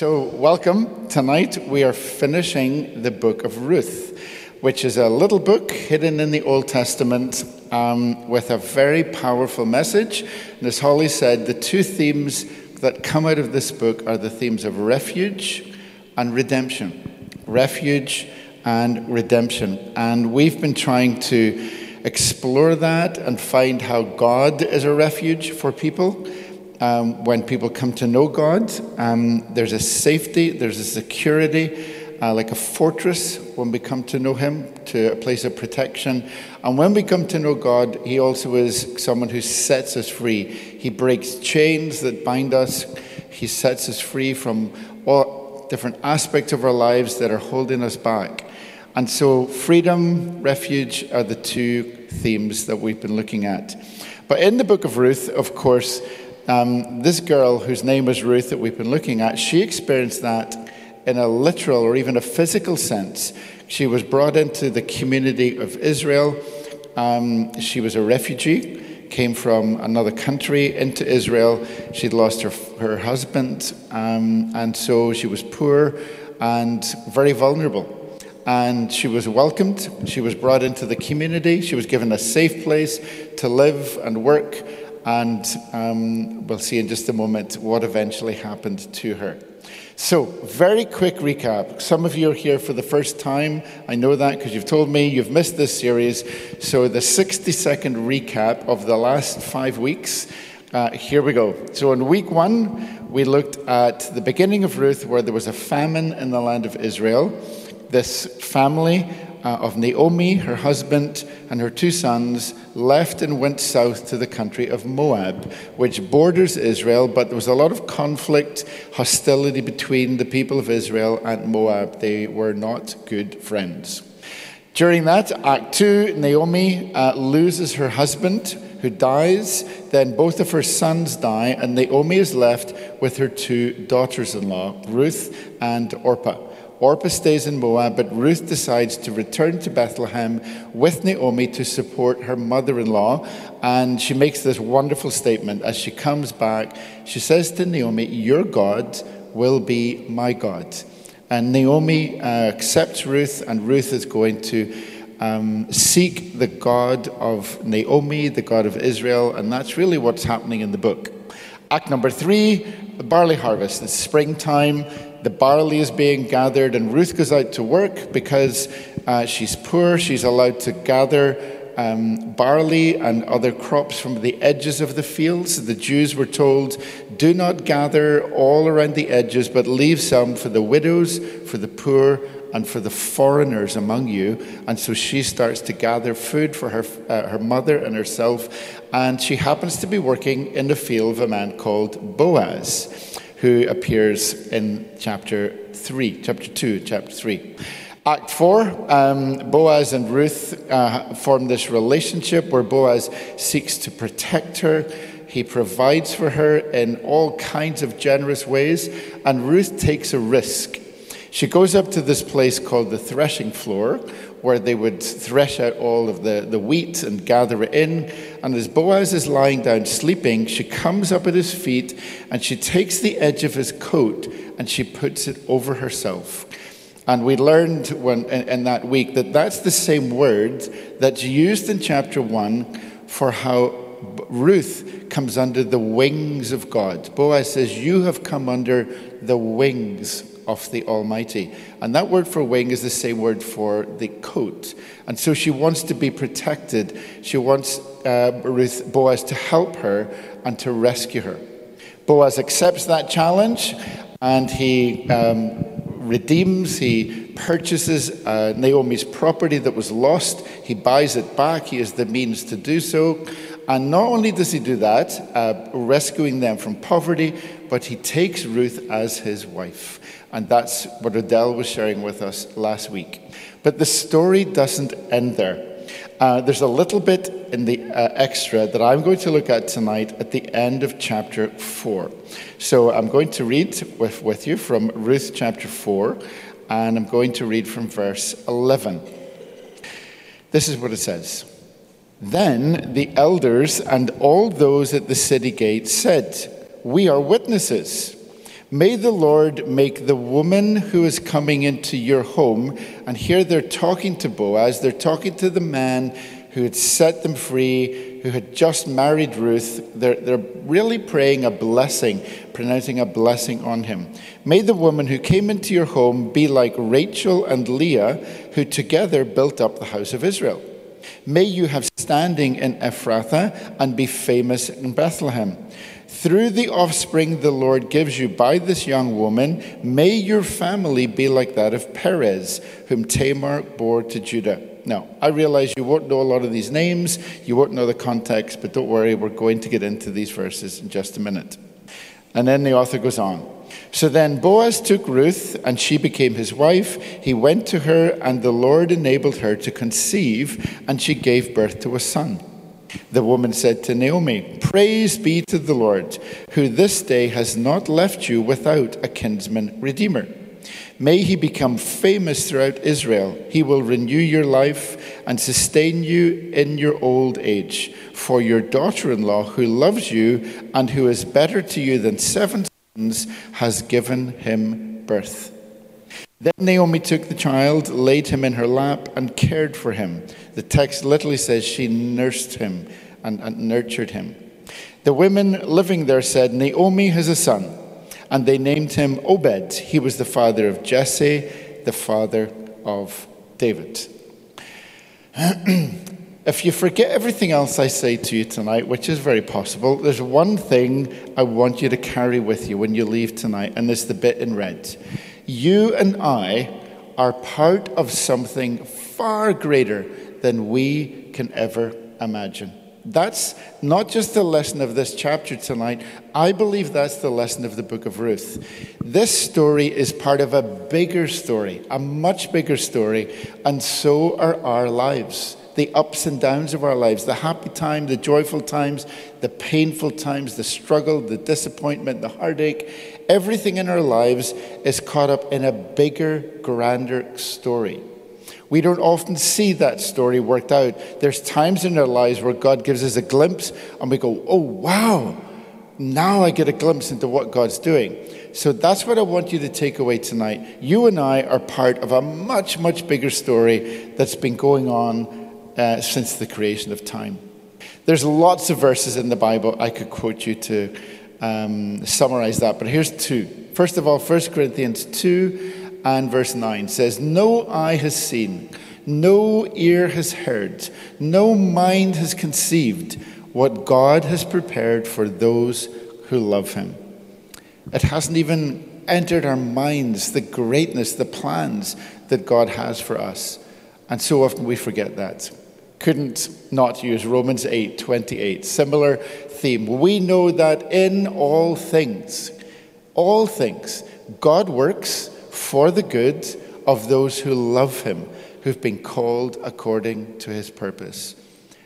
So, welcome. Tonight we are finishing the book of Ruth, which is a little book hidden in the Old Testament um, with a very powerful message. And as Holly said, the two themes that come out of this book are the themes of refuge and redemption. Refuge and redemption. And we've been trying to explore that and find how God is a refuge for people. Um, when people come to know God, um, there's a safety, there's a security, uh, like a fortress when we come to know Him, to a place of protection. And when we come to know God, He also is someone who sets us free. He breaks chains that bind us, He sets us free from all different aspects of our lives that are holding us back. And so, freedom, refuge are the two themes that we've been looking at. But in the book of Ruth, of course, um, this girl whose name was Ruth that we've been looking at, she experienced that in a literal or even a physical sense. She was brought into the community of Israel. Um, she was a refugee, came from another country into Israel. She'd lost her, her husband, um, and so she was poor and very vulnerable and she was welcomed. She was brought into the community. She was given a safe place to live and work. And um, we'll see in just a moment what eventually happened to her. So, very quick recap. Some of you are here for the first time. I know that because you've told me you've missed this series. So, the 60 second recap of the last five weeks. Uh, here we go. So, in week one, we looked at the beginning of Ruth, where there was a famine in the land of Israel this family uh, of Naomi, her husband, and her two sons left and went south to the country of Moab, which borders Israel, but there was a lot of conflict, hostility between the people of Israel and Moab. They were not good friends. During that, Act 2, Naomi uh, loses her husband who dies. Then both of her sons die, and Naomi is left with her two daughters in law, Ruth and Orpah. Orpah stays in Moab, but Ruth decides to return to Bethlehem with Naomi to support her mother in law. And she makes this wonderful statement as she comes back. She says to Naomi, Your God will be my God. And Naomi uh, accepts Ruth, and Ruth is going to um, seek the God of Naomi, the God of Israel, and that's really what's happening in the book. Act number three the barley harvest. It's springtime the barley is being gathered, and Ruth goes out to work because uh, she's poor. She's allowed to gather um, barley and other crops from the edges of the fields. The Jews were told, do not gather all around the edges, but leave some for the widows, for the poor, and for the foreigners among you. And so she starts to gather food for her, uh, her mother and herself. And she happens to be working in the field of a man called Boaz who appears in chapter 3, chapter 2, chapter 3. Act 4, um, Boaz and Ruth uh, form this relationship where Boaz seeks to protect her. He provides for her in all kinds of generous ways, and Ruth takes a risk. She goes up to this place called the threshing floor, where they would thresh out all of the, the wheat and gather it in. And as Boaz is lying down sleeping, she comes up at his feet and she takes the edge of his coat and she puts it over herself. And we learned when, in, in that week that that's the same word that's used in chapter 1 for how Ruth comes under the wings of God. Boaz says, You have come under the wings of the Almighty. And that word for wing is the same word for the coat. And so she wants to be protected. She wants uh, Ruth, Boaz to help her and to rescue her. Boaz accepts that challenge and he um, redeems, he purchases uh, Naomi's property that was lost, he buys it back, he has the means to do so. And not only does he do that, uh, rescuing them from poverty, but he takes Ruth as his wife. And that's what Adele was sharing with us last week. But the story doesn't end there. Uh, there's a little bit in the uh, extra that I'm going to look at tonight at the end of chapter 4. So I'm going to read with, with you from Ruth chapter 4, and I'm going to read from verse 11. This is what it says Then the elders and all those at the city gate said, We are witnesses. May the Lord make the woman who is coming into your home, and here they're talking to Boaz, they're talking to the man who had set them free, who had just married Ruth. They're, they're really praying a blessing, pronouncing a blessing on him. May the woman who came into your home be like Rachel and Leah, who together built up the house of Israel. May you have standing in Ephrathah and be famous in Bethlehem. Through the offspring the Lord gives you by this young woman, may your family be like that of Perez, whom Tamar bore to Judah. Now, I realize you won't know a lot of these names, you won't know the context, but don't worry, we're going to get into these verses in just a minute. And then the author goes on. So then Boaz took Ruth, and she became his wife. He went to her, and the Lord enabled her to conceive, and she gave birth to a son. The woman said to Naomi, Praise be to the Lord, who this day has not left you without a kinsman redeemer. May he become famous throughout Israel. He will renew your life and sustain you in your old age. For your daughter in law, who loves you and who is better to you than seven sons, has given him birth. Then Naomi took the child, laid him in her lap, and cared for him. The text literally says she nursed him and, and nurtured him. The women living there said, Naomi has a son and they named him Obed. He was the father of Jesse, the father of David. if you forget everything else I say to you tonight, which is very possible, there's one thing I want you to carry with you when you leave tonight, and it's the bit in red. You and I are part of something far greater than we can ever imagine. That's not just the lesson of this chapter tonight. I believe that's the lesson of the book of Ruth. This story is part of a bigger story, a much bigger story, and so are our lives. The ups and downs of our lives, the happy times, the joyful times, the painful times, the struggle, the disappointment, the heartache, everything in our lives is caught up in a bigger, grander story. We don't often see that story worked out. There's times in our lives where God gives us a glimpse and we go, oh, wow, now I get a glimpse into what God's doing. So that's what I want you to take away tonight. You and I are part of a much, much bigger story that's been going on uh, since the creation of time. There's lots of verses in the Bible I could quote you to um, summarize that, but here's two. First of all, 1 Corinthians 2 and verse 9 says, No eye has seen, no ear has heard, no mind has conceived what God has prepared for those who love him. It hasn't even entered our minds the greatness, the plans that God has for us. And so often we forget that. Couldn't not use Romans 8 28. Similar theme. We know that in all things, all things, God works for the good of those who love him, who've been called according to his purpose.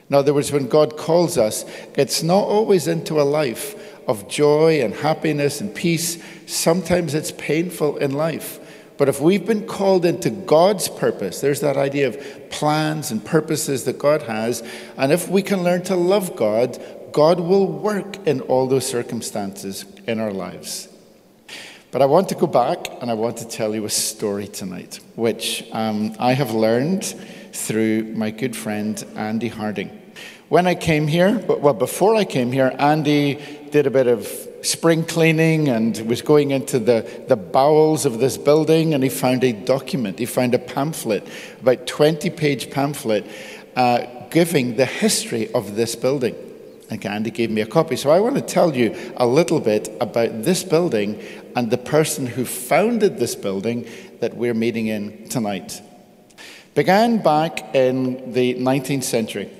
In other words, when God calls us, it's not always into a life of joy and happiness and peace. Sometimes it's painful in life. But if we've been called into God's purpose, there's that idea of plans and purposes that God has. And if we can learn to love God, God will work in all those circumstances in our lives. But I want to go back and I want to tell you a story tonight, which um, I have learned through my good friend Andy Harding. When I came here, well, before I came here, Andy did a bit of spring cleaning and was going into the, the bowels of this building and he found a document. He found a pamphlet, about 20 page pamphlet, uh, giving the history of this building. And Andy gave me a copy. So I want to tell you a little bit about this building and the person who founded this building that we're meeting in tonight. Began back in the 19th century,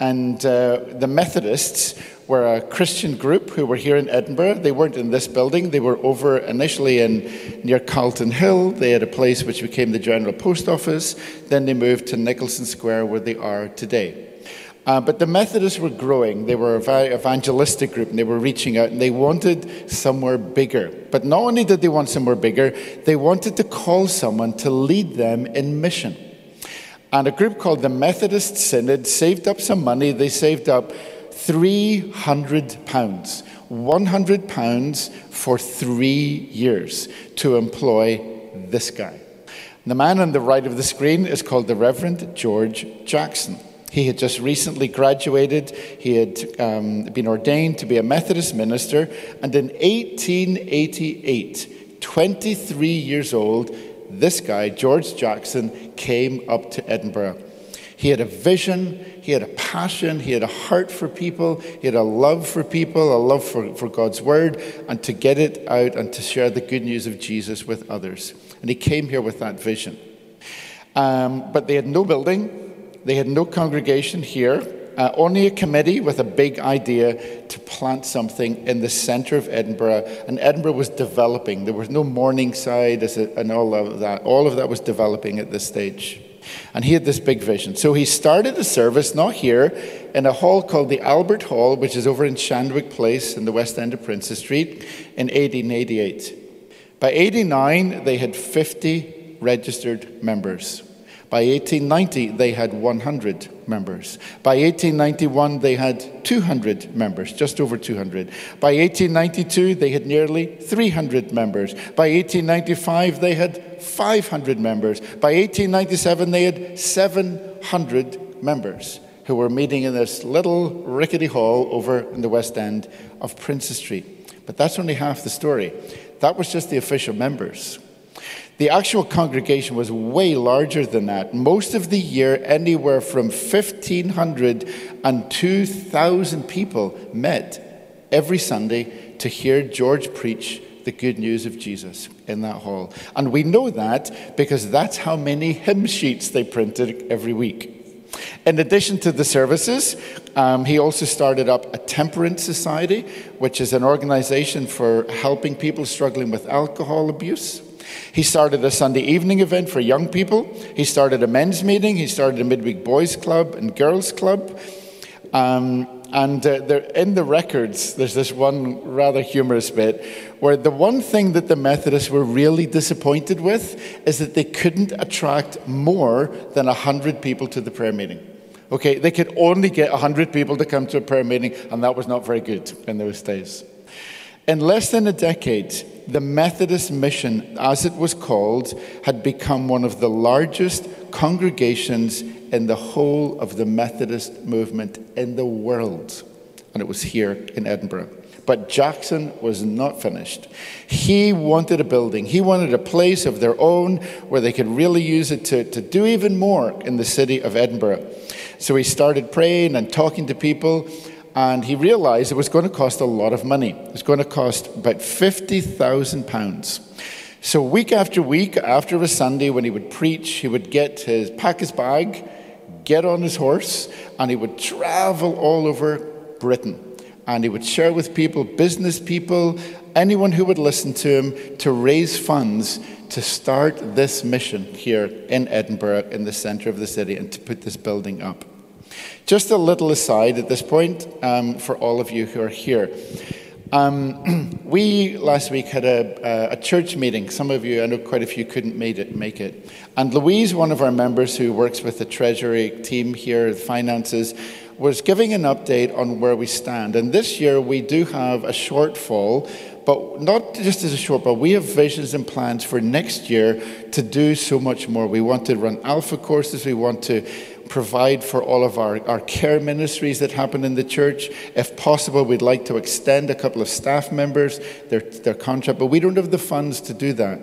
and uh, the Methodists were a Christian group who were here in Edinburgh. They weren't in this building, they were over initially in near Carlton Hill. They had a place which became the General Post Office. Then they moved to Nicolson Square, where they are today. Uh, but the Methodists were growing. They were a very evangelistic group and they were reaching out and they wanted somewhere bigger. But not only did they want somewhere bigger, they wanted to call someone to lead them in mission. And a group called the Methodist Synod saved up some money. They saved up 300 pounds. 100 pounds for three years to employ this guy. The man on the right of the screen is called the Reverend George Jackson. He had just recently graduated. He had um, been ordained to be a Methodist minister. And in 1888, 23 years old, this guy, George Jackson, came up to Edinburgh. He had a vision, he had a passion, he had a heart for people, he had a love for people, a love for, for God's word, and to get it out and to share the good news of Jesus with others. And he came here with that vision. Um, but they had no building, they had no congregation here, uh, only a committee with a big idea to plant something in the centre of Edinburgh. And Edinburgh was developing. There was no Morningside and all of that. All of that was developing at this stage. And he had this big vision. So he started a service, not here, in a hall called the Albert Hall, which is over in Shandwick Place in the west end of Princes Street, in 1888. By 89, they had 50 registered members. By 1890, they had 100 members. By 1891, they had 200 members, just over 200. By 1892, they had nearly 300 members. By 1895, they had 500 members. By 1897, they had 700 members who were meeting in this little rickety hall over in the west end of Princes Street. But that's only half the story. That was just the official members. The actual congregation was way larger than that. Most of the year, anywhere from 1,500 and 2,000 people met every Sunday to hear George preach the good news of Jesus in that hall. And we know that because that's how many hymn sheets they printed every week. In addition to the services, um, he also started up a temperance society, which is an organization for helping people struggling with alcohol abuse. He started a Sunday evening event for young people. He started a men's meeting. He started a midweek boys club and girls club. Um, and uh, there, in the records, there's this one rather humorous bit where the one thing that the Methodists were really disappointed with is that they couldn't attract more than 100 people to the prayer meeting. Okay, they could only get 100 people to come to a prayer meeting, and that was not very good in those days. In less than a decade, the Methodist mission, as it was called, had become one of the largest congregations in the whole of the Methodist movement in the world. And it was here in Edinburgh. But Jackson was not finished. He wanted a building, he wanted a place of their own where they could really use it to, to do even more in the city of Edinburgh. So he started praying and talking to people and he realized it was going to cost a lot of money. It was going to cost about £50,000. So, week after week, after a Sunday, when he would preach, he would get his, pack his bag, get on his horse, and he would travel all over Britain. And he would share with people, business people, anyone who would listen to him, to raise funds to start this mission here in Edinburgh, in the centre of the city, and to put this building up. Just a little aside at this point um, for all of you who are here. Um, we last week had a, a, church meeting. Some of you, I know quite a few, couldn't it, make it. And Louise, one of our members who works with the treasury team here, the finances, was giving an update on where we stand. And this year we do have a shortfall, but not just as a shortfall. We have visions and plans for next year to do so much more. We want to run alpha courses. We want to provide for all of our, our care ministries that happen in the church. If possible, we'd like to extend a couple of staff members their, their contract, but we don't have the funds to do that.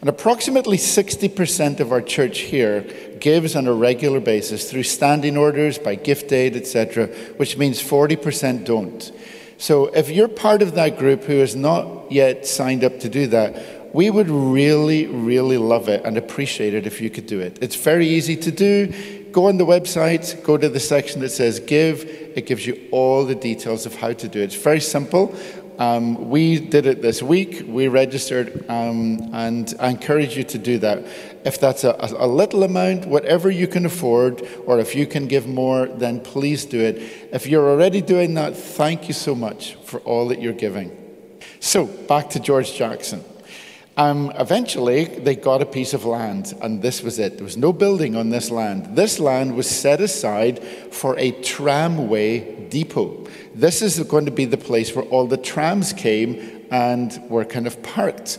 And approximately 60% of our church here gives on a regular basis through standing orders, by gift aid, etc., which means 40% don't. So if you're part of that group who has not yet signed up to do that, we would really, really love it and appreciate it if you could do it. It's very easy to do go on the website, go to the section that says give. It gives you all the details of how to do it. It's very simple. Um, we did it this week. We registered, um, and I encourage you to do that. If that's a, a, little amount, whatever you can afford, or if you can give more, then please do it. If you're already doing that, thank you so much for all that you're giving. So, back to George Jackson. Um, eventually, they got a piece of land, and this was it. There was no building on this land. This land was set aside for a tramway depot. This is going to be the place where all the trams came and were kind of parked.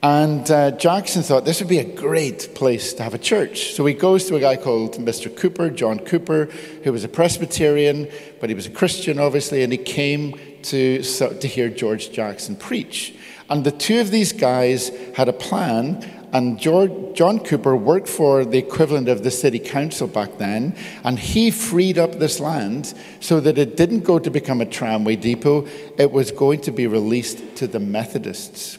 And uh, Jackson thought this would be a great place to have a church. So he goes to a guy called Mr. Cooper, John Cooper, who was a Presbyterian, but he was a Christian, obviously, and he came to, to hear George Jackson preach. And the two of these guys had a plan, and George, John Cooper worked for the equivalent of the city council back then, and he freed up this land so that it didn't go to become a tramway depot, it was going to be released to the Methodists.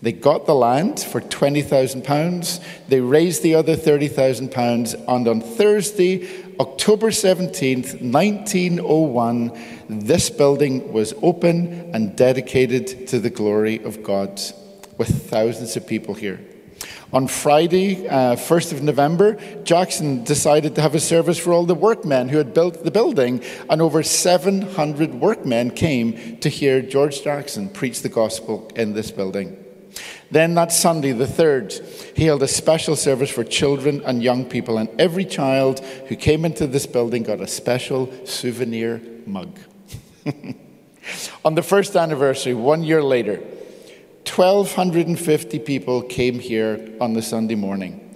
They got the land for £20,000. They raised the other £30,000. And on Thursday, October 17th, 1901, this building was open and dedicated to the glory of God with thousands of people here. On Friday, uh, 1st of November, Jackson decided to have a service for all the workmen who had built the building, and over 700 workmen came to hear George Jackson preach the gospel in this building. Then that Sunday, the 3rd, he held a special service for children and young people, and every child who came into this building got a special souvenir mug. On the first anniversary, one year later, 1,250 people came here on the Sunday morning.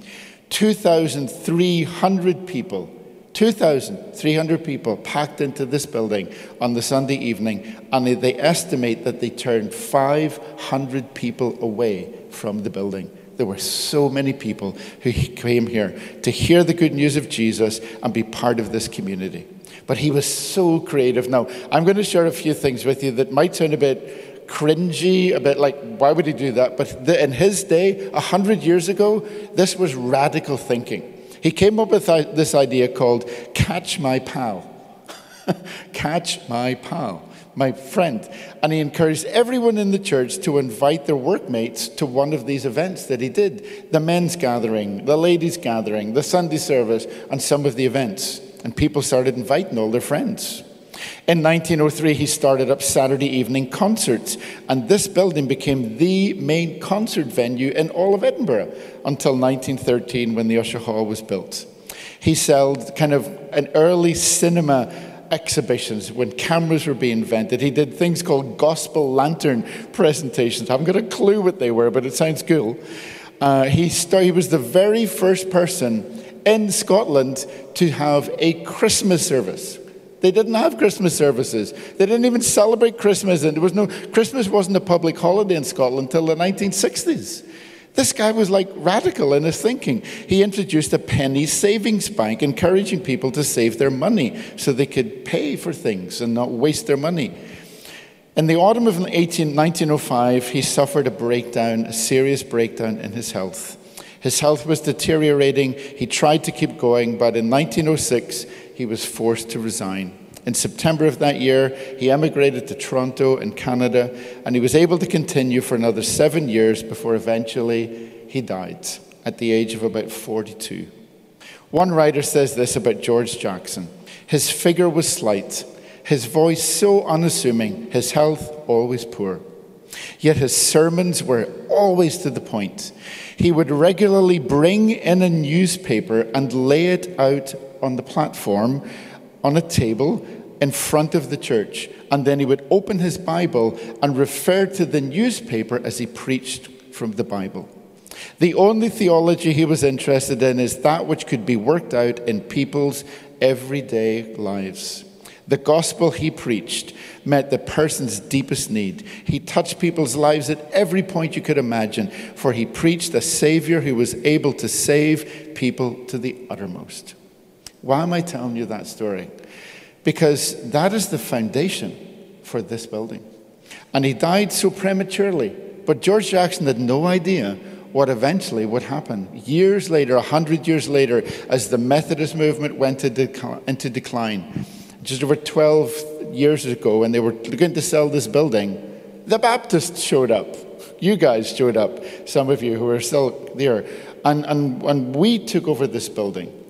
2,300 people 2,300 people packed into this building on the Sunday evening, and they estimate that they turned 500 people away from the building. There were so many people who came here to hear the good news of Jesus and be part of this community. But he was so creative. Now, I'm going to share a few things with you that might sound a bit cringy, a bit like, why would he do that? But in his day, 100 years ago, this was radical thinking. He came up with this idea called Catch My Pal. Catch My Pal, my friend. And he encouraged everyone in the church to invite their workmates to one of these events that he did the men's gathering, the ladies' gathering, the Sunday service, and some of the events. And people started inviting all their friends. In 1903, he started up Saturday evening concerts, and this building became the main concert venue in all of Edinburgh until 1913 when the Usher Hall was built. He sold kind of an early cinema exhibitions when cameras were being invented. He did things called gospel lantern presentations. I haven't got a clue what they were, but it sounds cool. Uh, he, he was the very first person in Scotland to have a Christmas service. They didn't have Christmas services. They didn't even celebrate Christmas, and there was no Christmas wasn't a public holiday in Scotland until the 1960s. This guy was like radical in his thinking. He introduced a penny savings bank, encouraging people to save their money so they could pay for things and not waste their money. In the autumn of 18, 1905, he suffered a breakdown, a serious breakdown in his health. His health was deteriorating. He tried to keep going, but in 1906, he was forced to resign. In September of that year, he emigrated to Toronto in Canada, and he was able to continue for another seven years before eventually he died at the age of about 42. One writer says this about George Jackson His figure was slight, his voice so unassuming, his health always poor. Yet his sermons were always to the point. He would regularly bring in a newspaper and lay it out on the platform on a table in front of the church. And then he would open his Bible and refer to the newspaper as he preached from the Bible. The only theology he was interested in is that which could be worked out in people's everyday lives. The gospel he preached met the person's deepest need. He touched people's lives at every point you could imagine, for he preached a Savior who was able to save people to the uttermost. Why am I telling you that story? Because that is the foundation for this building. And he died so prematurely. But George Jackson had no idea what eventually would happen. Years later, a hundred years later, as the Methodist movement went into decline, just over 12 years ago, when they were looking to sell this building, the Baptists showed up. You guys showed up, some of you who are still there. And, and, and we took over this building.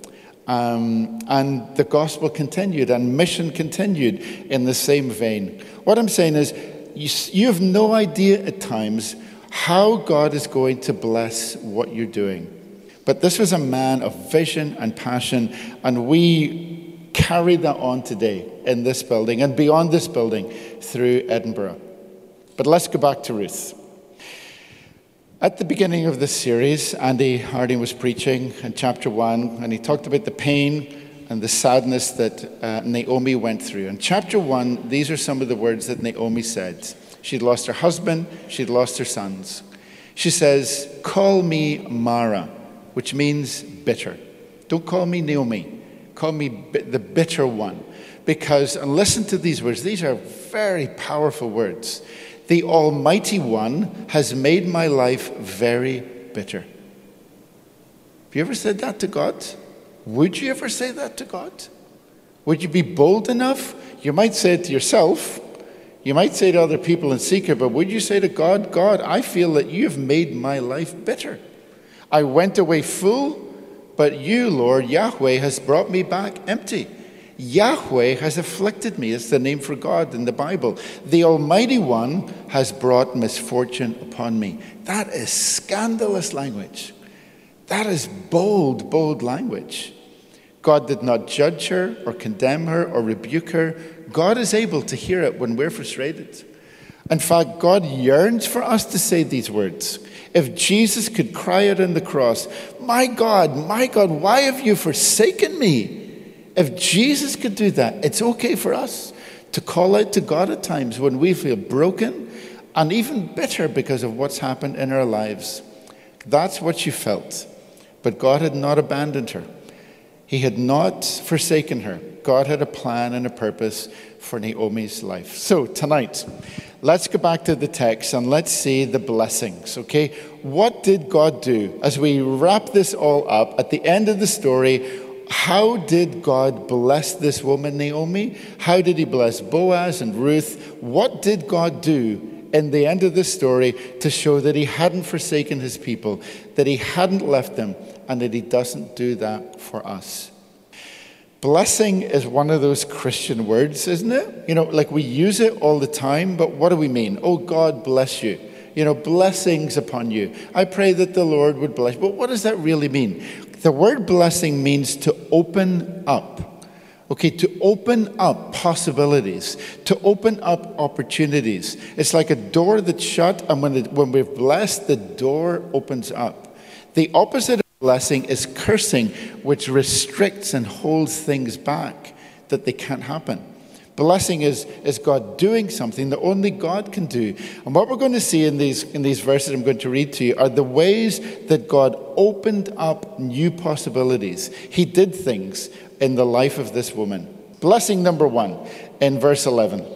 Um, and the gospel continued and mission continued in the same vein. What I'm saying is, you, you have no idea at times how God is going to bless what you're doing. But this was a man of vision and passion, and we carry that on today in this building and beyond this building through Edinburgh. But let's go back to Ruth. At the beginning of this series, Andy Harding was preaching in chapter one, and he talked about the pain and the sadness that uh, Naomi went through. In chapter one, these are some of the words that Naomi said. She'd lost her husband, she'd lost her sons. She says, Call me Mara, which means bitter. Don't call me Naomi, call me the bitter one. Because, and listen to these words, these are very powerful words. The Almighty One has made my life very bitter. Have you ever said that to God? Would you ever say that to God? Would you be bold enough? You might say it to yourself. You might say it to other people in secret, but would you say to God, God, I feel that you have made my life bitter. I went away full, but you, Lord, Yahweh, has brought me back empty. Yahweh has afflicted me. It's the name for God in the Bible. The Almighty One has brought misfortune upon me. That is scandalous language. That is bold, bold language. God did not judge her or condemn her or rebuke her. God is able to hear it when we're frustrated. In fact, God yearns for us to say these words. If Jesus could cry out on the cross, My God, my God, why have you forsaken me? If Jesus could do that, it's okay for us to call out to God at times when we feel broken and even bitter because of what's happened in our lives. That's what she felt. But God had not abandoned her, He had not forsaken her. God had a plan and a purpose for Naomi's life. So, tonight, let's go back to the text and let's see the blessings, okay? What did God do? As we wrap this all up, at the end of the story, how did God bless this woman, Naomi? How did he bless Boaz and Ruth? What did God do in the end of the story to show that he hadn't forsaken his people, that he hadn't left them, and that he doesn't do that for us? Blessing is one of those Christian words, isn't it? You know, like we use it all the time, but what do we mean? Oh, God bless you you know, blessings upon you. I pray that the Lord would bless. But what does that really mean? The word blessing means to open up. Okay, to open up possibilities, to open up opportunities. It's like a door that's shut, and when, it, when we're blessed, the door opens up. The opposite of blessing is cursing, which restricts and holds things back that they can't happen. Blessing is, is God doing something that only God can do. And what we're going to see in these, in these verses I'm going to read to you are the ways that God opened up new possibilities. He did things in the life of this woman. Blessing number one in verse 11.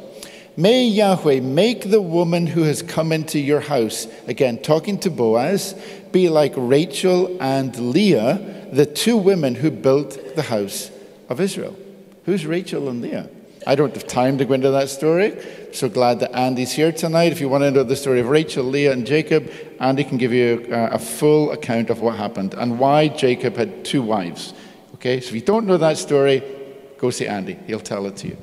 May Yahweh make the woman who has come into your house, again talking to Boaz, be like Rachel and Leah, the two women who built the house of Israel. Who's Rachel and Leah? I don't have time to go into that story. So glad that Andy's here tonight. If you want to know the story of Rachel, Leah, and Jacob, Andy can give you a, a full account of what happened and why Jacob had two wives. Okay, so if you don't know that story, go see Andy. He'll tell it to you.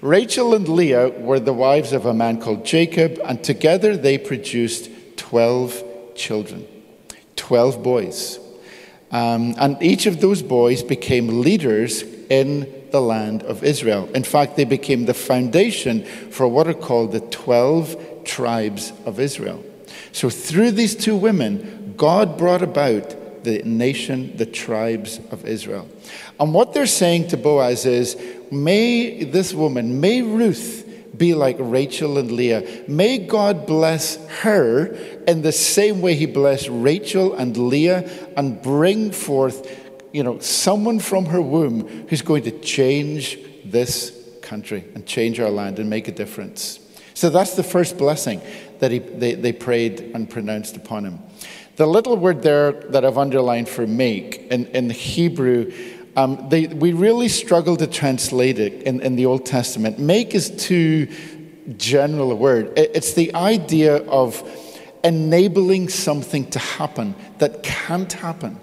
Rachel and Leah were the wives of a man called Jacob, and together they produced 12 children, 12 boys. Um, and each of those boys became leaders in the land of Israel. In fact, they became the foundation for what are called the 12 tribes of Israel. So, through these two women, God brought about the nation, the tribes of Israel. And what they're saying to Boaz is, May this woman, may Ruth, be like Rachel and Leah. May God bless her in the same way He blessed Rachel and Leah and bring forth you know, someone from her womb who's going to change this country and change our land and make a difference. So that's the first blessing that he, they, they prayed and pronounced upon him. The little word there that I've underlined for make in, in Hebrew, um, they, we really struggle to translate it in, in the Old Testament. Make is too general a word. It's the idea of enabling something to happen that can't happen.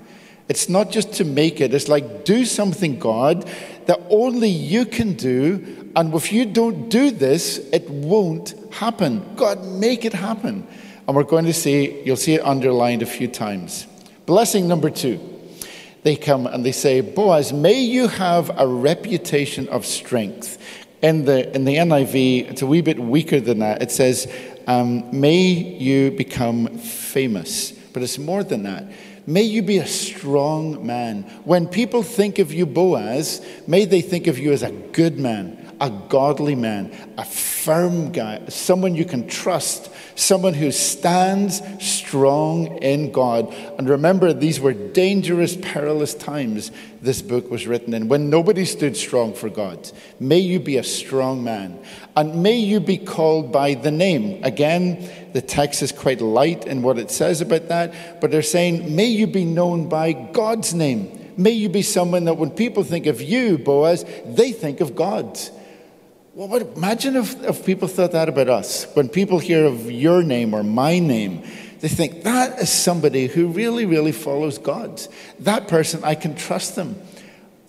It's not just to make it, it's like do something, God, that only you can do. And if you don't do this, it won't happen. God, make it happen. And we're going to see, you'll see it underlined a few times. Blessing number two. They come and they say, Boaz, may you have a reputation of strength. In the, in the NIV, it's a wee bit weaker than that. It says, um, may you become famous. But it's more than that. May you be a strong man. When people think of you, Boaz, may they think of you as a good man, a godly man, a firm guy, someone you can trust, someone who stands strong in God. And remember, these were dangerous, perilous times this book was written in, when nobody stood strong for God. May you be a strong man. And may you be called by the name. Again, the text is quite light in what it says about that, but they're saying, may you be known by God's name. May you be someone that when people think of you, Boaz, they think of God. Well, what, imagine if, if people thought that about us. When people hear of your name or my name, they think that is somebody who really, really follows God. That person, I can trust them.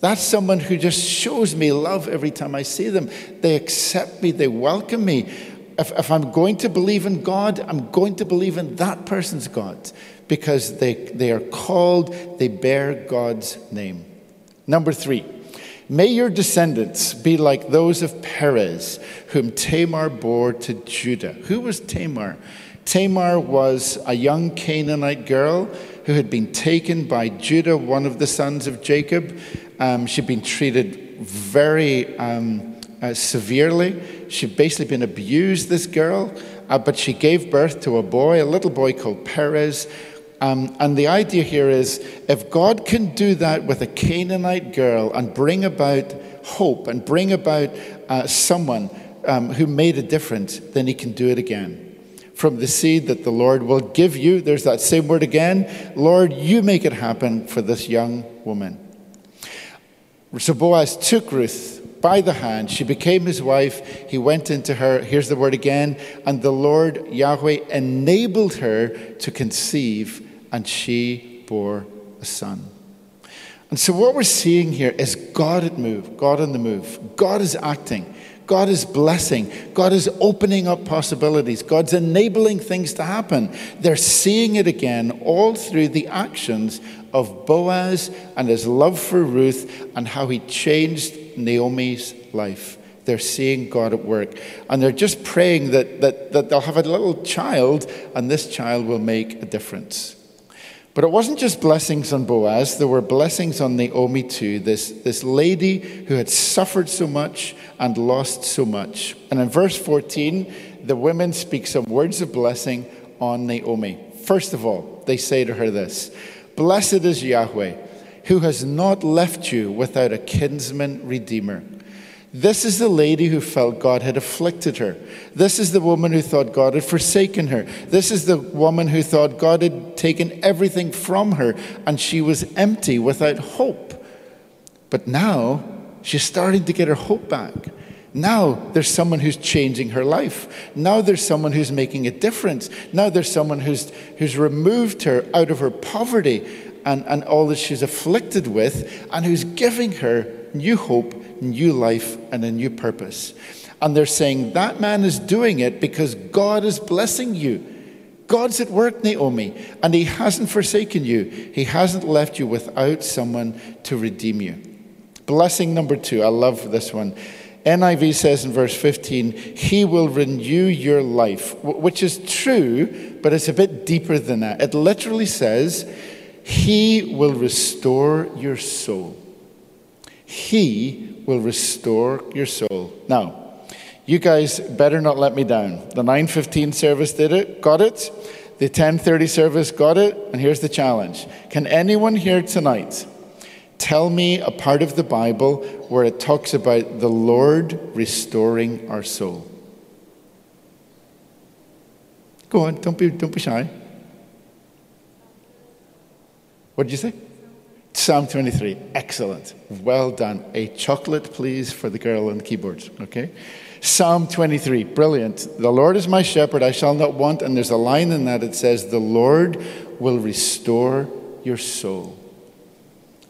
That's someone who just shows me love every time I see them. They accept me, they welcome me. If, if I'm going to believe in God, I'm going to believe in that person's God because they, they are called, they bear God's name. Number three, may your descendants be like those of Perez, whom Tamar bore to Judah. Who was Tamar? Tamar was a young Canaanite girl who had been taken by Judah, one of the sons of Jacob. Um, she'd been treated very um, uh, severely. She'd basically been abused, this girl, uh, but she gave birth to a boy, a little boy called Perez. Um, and the idea here is if God can do that with a Canaanite girl and bring about hope and bring about uh, someone um, who made a difference, then he can do it again from the seed that the Lord will give you. There's that same word again. Lord, you make it happen for this young woman. So Boaz took Ruth by the hand. She became his wife. He went into her, here's the word again, and the Lord Yahweh enabled her to conceive, and she bore a son. And so, what we're seeing here is God at move, God on the move. God is acting. God is blessing. God is opening up possibilities. God's enabling things to happen. They're seeing it again all through the actions of Boaz and his love for Ruth and how he changed Naomi's life. They're seeing God at work. And they're just praying that, that, that they'll have a little child and this child will make a difference. But it wasn't just blessings on Boaz, there were blessings on Naomi too, this, this lady who had suffered so much and lost so much. And in verse 14, the women speak some words of blessing on Naomi. First of all, they say to her this Blessed is Yahweh, who has not left you without a kinsman redeemer. This is the lady who felt God had afflicted her. This is the woman who thought God had forsaken her. This is the woman who thought God had taken everything from her and she was empty without hope. But now she's starting to get her hope back. Now there's someone who's changing her life. Now there's someone who's making a difference. Now there's someone who's, who's removed her out of her poverty and, and all that she's afflicted with and who's giving her new hope new life and a new purpose. And they're saying that man is doing it because God is blessing you. God's at work, Naomi, and He hasn't forsaken you. He hasn't left you without someone to redeem you. Blessing number two, I love this one. NIV says in verse 15, He will renew your life, which is true, but it's a bit deeper than that. It literally says, He will restore your soul. He will restore your soul. Now, you guys better not let me down. The 9:15 service did it, got it. The 10:30 service got it, and here's the challenge. Can anyone here tonight tell me a part of the Bible where it talks about the Lord restoring our soul? Go on, don't be, don't be shy. What did you say? Psalm 23, excellent. Well done. A chocolate, please, for the girl on the keyboard, okay? Psalm 23, brilliant. The Lord is my shepherd, I shall not want. And there's a line in that it says, The Lord will restore your soul.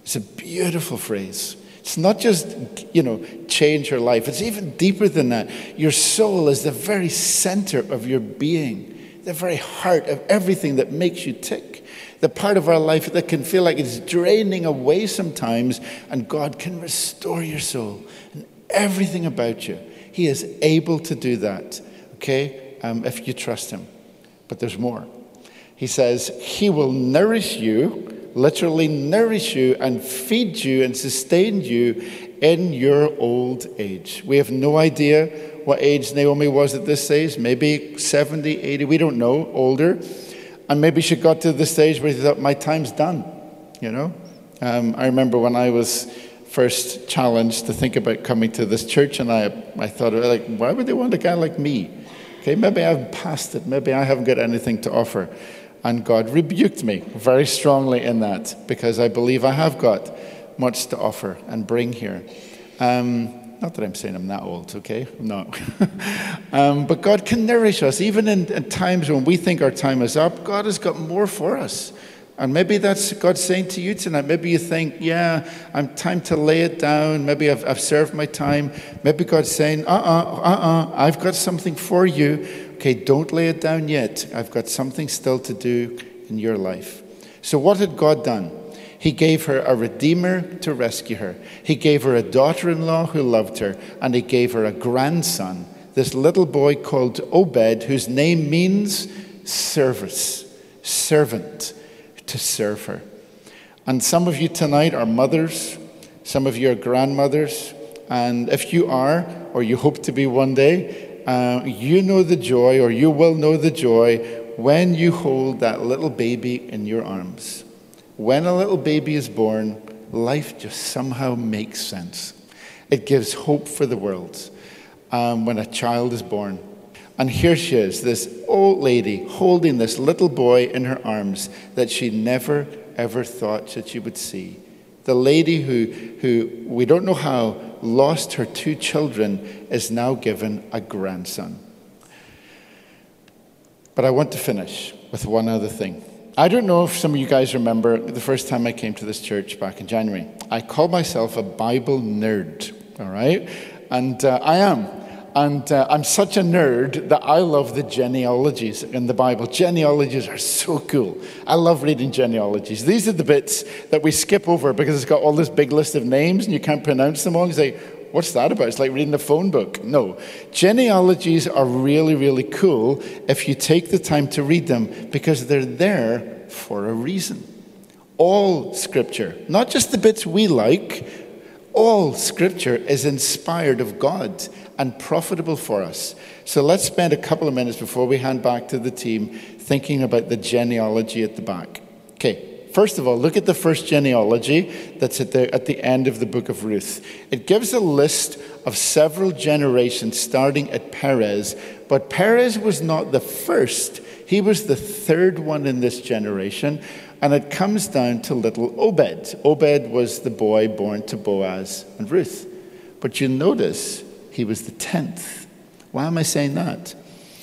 It's a beautiful phrase. It's not just, you know, change your life, it's even deeper than that. Your soul is the very center of your being. the very heart of everything that makes you tick, the part of our life that can feel like it's draining away sometimes, and God can restore your soul and everything about you. He is able to do that, okay, um, if you trust Him. But there's more. He says, He will nourish you, literally nourish you, and feed you and sustain you in your old age. We have no idea what age Naomi was at this stage, maybe 70, 80, we don't know, older. And maybe she got to the stage where she thought, my time's done, you know? Um, I remember when I was first challenged to think about coming to this church, and I, I thought, like, why would they want a guy like me? Okay, maybe I've passed it, maybe I haven't got anything to offer. And God rebuked me very strongly in that because I believe I have got much to offer and bring here. Um, not that I'm saying I'm that old, okay? No. um, but God can nourish us. Even in, in, times when we think our time is up, God has got more for us. And maybe that's God saying to you tonight. Maybe you think, yeah, I'm time to lay it down. Maybe I've, I've served my time. Maybe God's saying, uh uh-uh, uh, uh, I've got something for you. Okay, don't lay it down yet. I've got something still to do in your life. So, what had God done? He gave her a redeemer to rescue her. He gave her a daughter in law who loved her, and he gave her a grandson, this little boy called Obed, whose name means service, servant, to serve her. And some of you tonight are mothers, some of you are grandmothers, and if you are, or you hope to be one day, uh, you know the joy, or you will know the joy when you hold that little baby in your arms. When a little baby is born, life just somehow makes sense. It gives hope for the world um, when a child is born. And here she is, this old lady holding this little boy in her arms that she never, ever thought that she would see. The lady who, who we don't know how lost her two children is now given a grandson. But I want to finish with one other thing. I don't know if some of you guys remember the first time I came to this church back in January. I called myself a Bible nerd, all right? And uh, I am. And uh, I'm such a nerd that I love the genealogies in the Bible. Genealogies are so cool. I love reading genealogies. These are the bits that we skip over because it's got all this big list of names and you can't pronounce them all. You say, What's that about? It's like reading a phone book. No. Genealogies are really, really cool if you take the time to read them because they're there for a reason. All scripture, not just the bits we like, all scripture is inspired of God and profitable for us. So let's spend a couple of minutes before we hand back to the team thinking about the genealogy at the back. Okay, First of all, look at the first genealogy that's at the, at the end of the book of Ruth. It gives a list of several generations starting at Perez, but Perez was not the first. He was the third one in this generation, and it comes down to little Obed. Obed was the boy born to Boaz and Ruth. But you notice he was the tenth. Why am I saying that?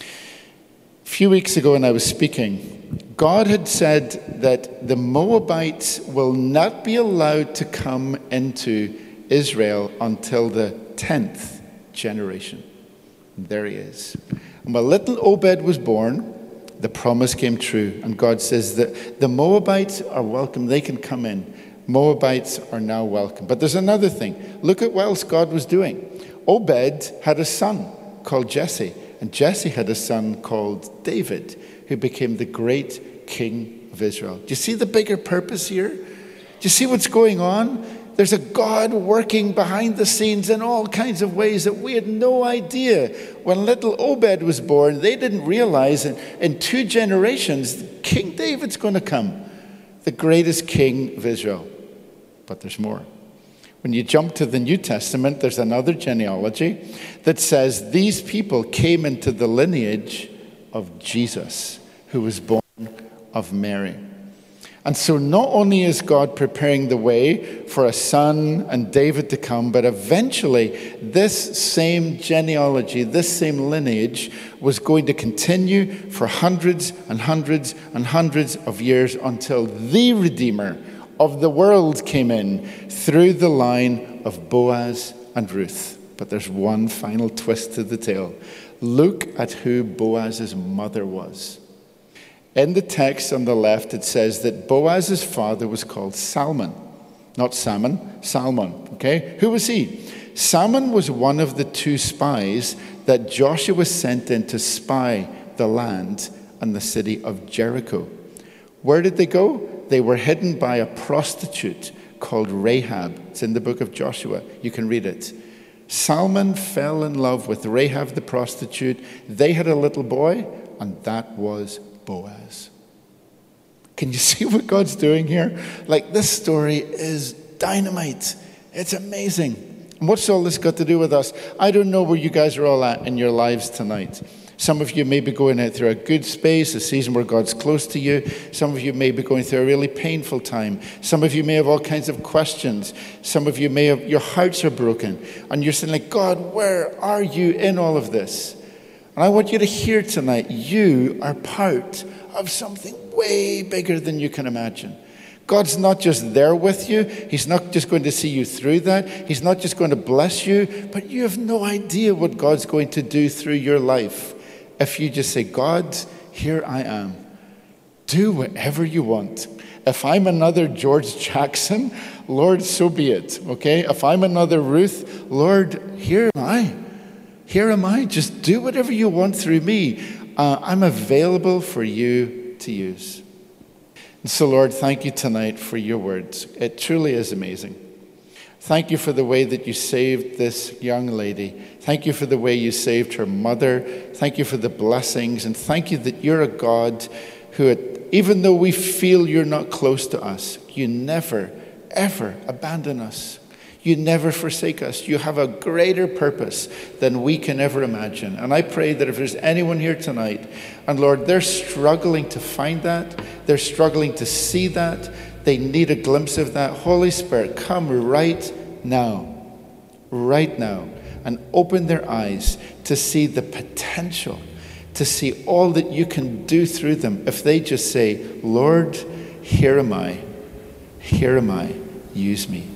A few weeks ago, when I was speaking, God had said that the Moabites will not be allowed to come into Israel until the 10th generation. And there he is. And when little Obed was born, the promise came true. And God says that the Moabites are welcome, they can come in. Moabites are now welcome. But there's another thing. Look at what else God was doing. Obed had a son called Jesse, and Jesse had a son called David who became the great king of Israel. Do you see the bigger purpose here? Do you see what's going on? There's a God working behind the scenes in all kinds of ways that we had no idea. When little Obed was born, they didn't realize in, in two generations, King David's going to come, the greatest king of Israel. But there's more. When you jump to the New Testament, there's another genealogy that says these people came into the lineage of Jesus, who was born of Mary. And so, not only is God preparing the way for a son and David to come, but eventually, this same genealogy, this same lineage, was going to continue for hundreds and hundreds and hundreds of years until the Redeemer of the world came in through the line of Boaz and Ruth. But there's one final twist to the tale. Look at who Boaz's mother was. In the text on the left, it says that Boaz's father was called Salmon. Not Salmon, Salmon. Okay? Who was he? Salmon was one of the two spies that Joshua sent in to spy the land and the city of Jericho. Where did they go? They were hidden by a prostitute called Rahab. It's in the book of Joshua. You can read it. Salmon fell in love with Rahab the prostitute. They had a little boy, and that was Boaz. Can you see what God's doing here? Like, this story is dynamite. It's amazing. What's all this got to do with us? I don't know where you guys are all at in your lives tonight. Some of you may be going through a good space, a season where God's close to you. Some of you may be going through a really painful time. Some of you may have all kinds of questions. Some of you may have, your hearts are broken. And you're saying, like, God, where are you in all of this? And I want you to hear tonight, you are part of something way bigger than you can imagine. God's not just there with you. He's not just going to see you through that. He's not just going to bless you, but you have no idea what God's going to do through your life if you just say, God, here I am. Do whatever you want. If I'm another George Jackson, Lord, so be it. Okay? If I'm another Ruth, Lord, here am I. Here am I. Just do whatever you want through me. Uh, I'm available for you to use. And so, Lord, thank you tonight for your words. It truly is amazing. Thank you for the way that you saved this young lady. Thank you for the way you saved her mother. Thank you for the blessings. And thank you that you're a God who, even though we feel you're not close to us, you never, ever abandon us. You never forsake us. You have a greater purpose than we can ever imagine. And I pray that if there's anyone here tonight, and Lord, they're struggling to find that, they're struggling to see that, they need a glimpse of that, Holy Spirit, come right now, right now, and open their eyes to see the potential, to see all that you can do through them if they just say, Lord, here am I, here am I, use me.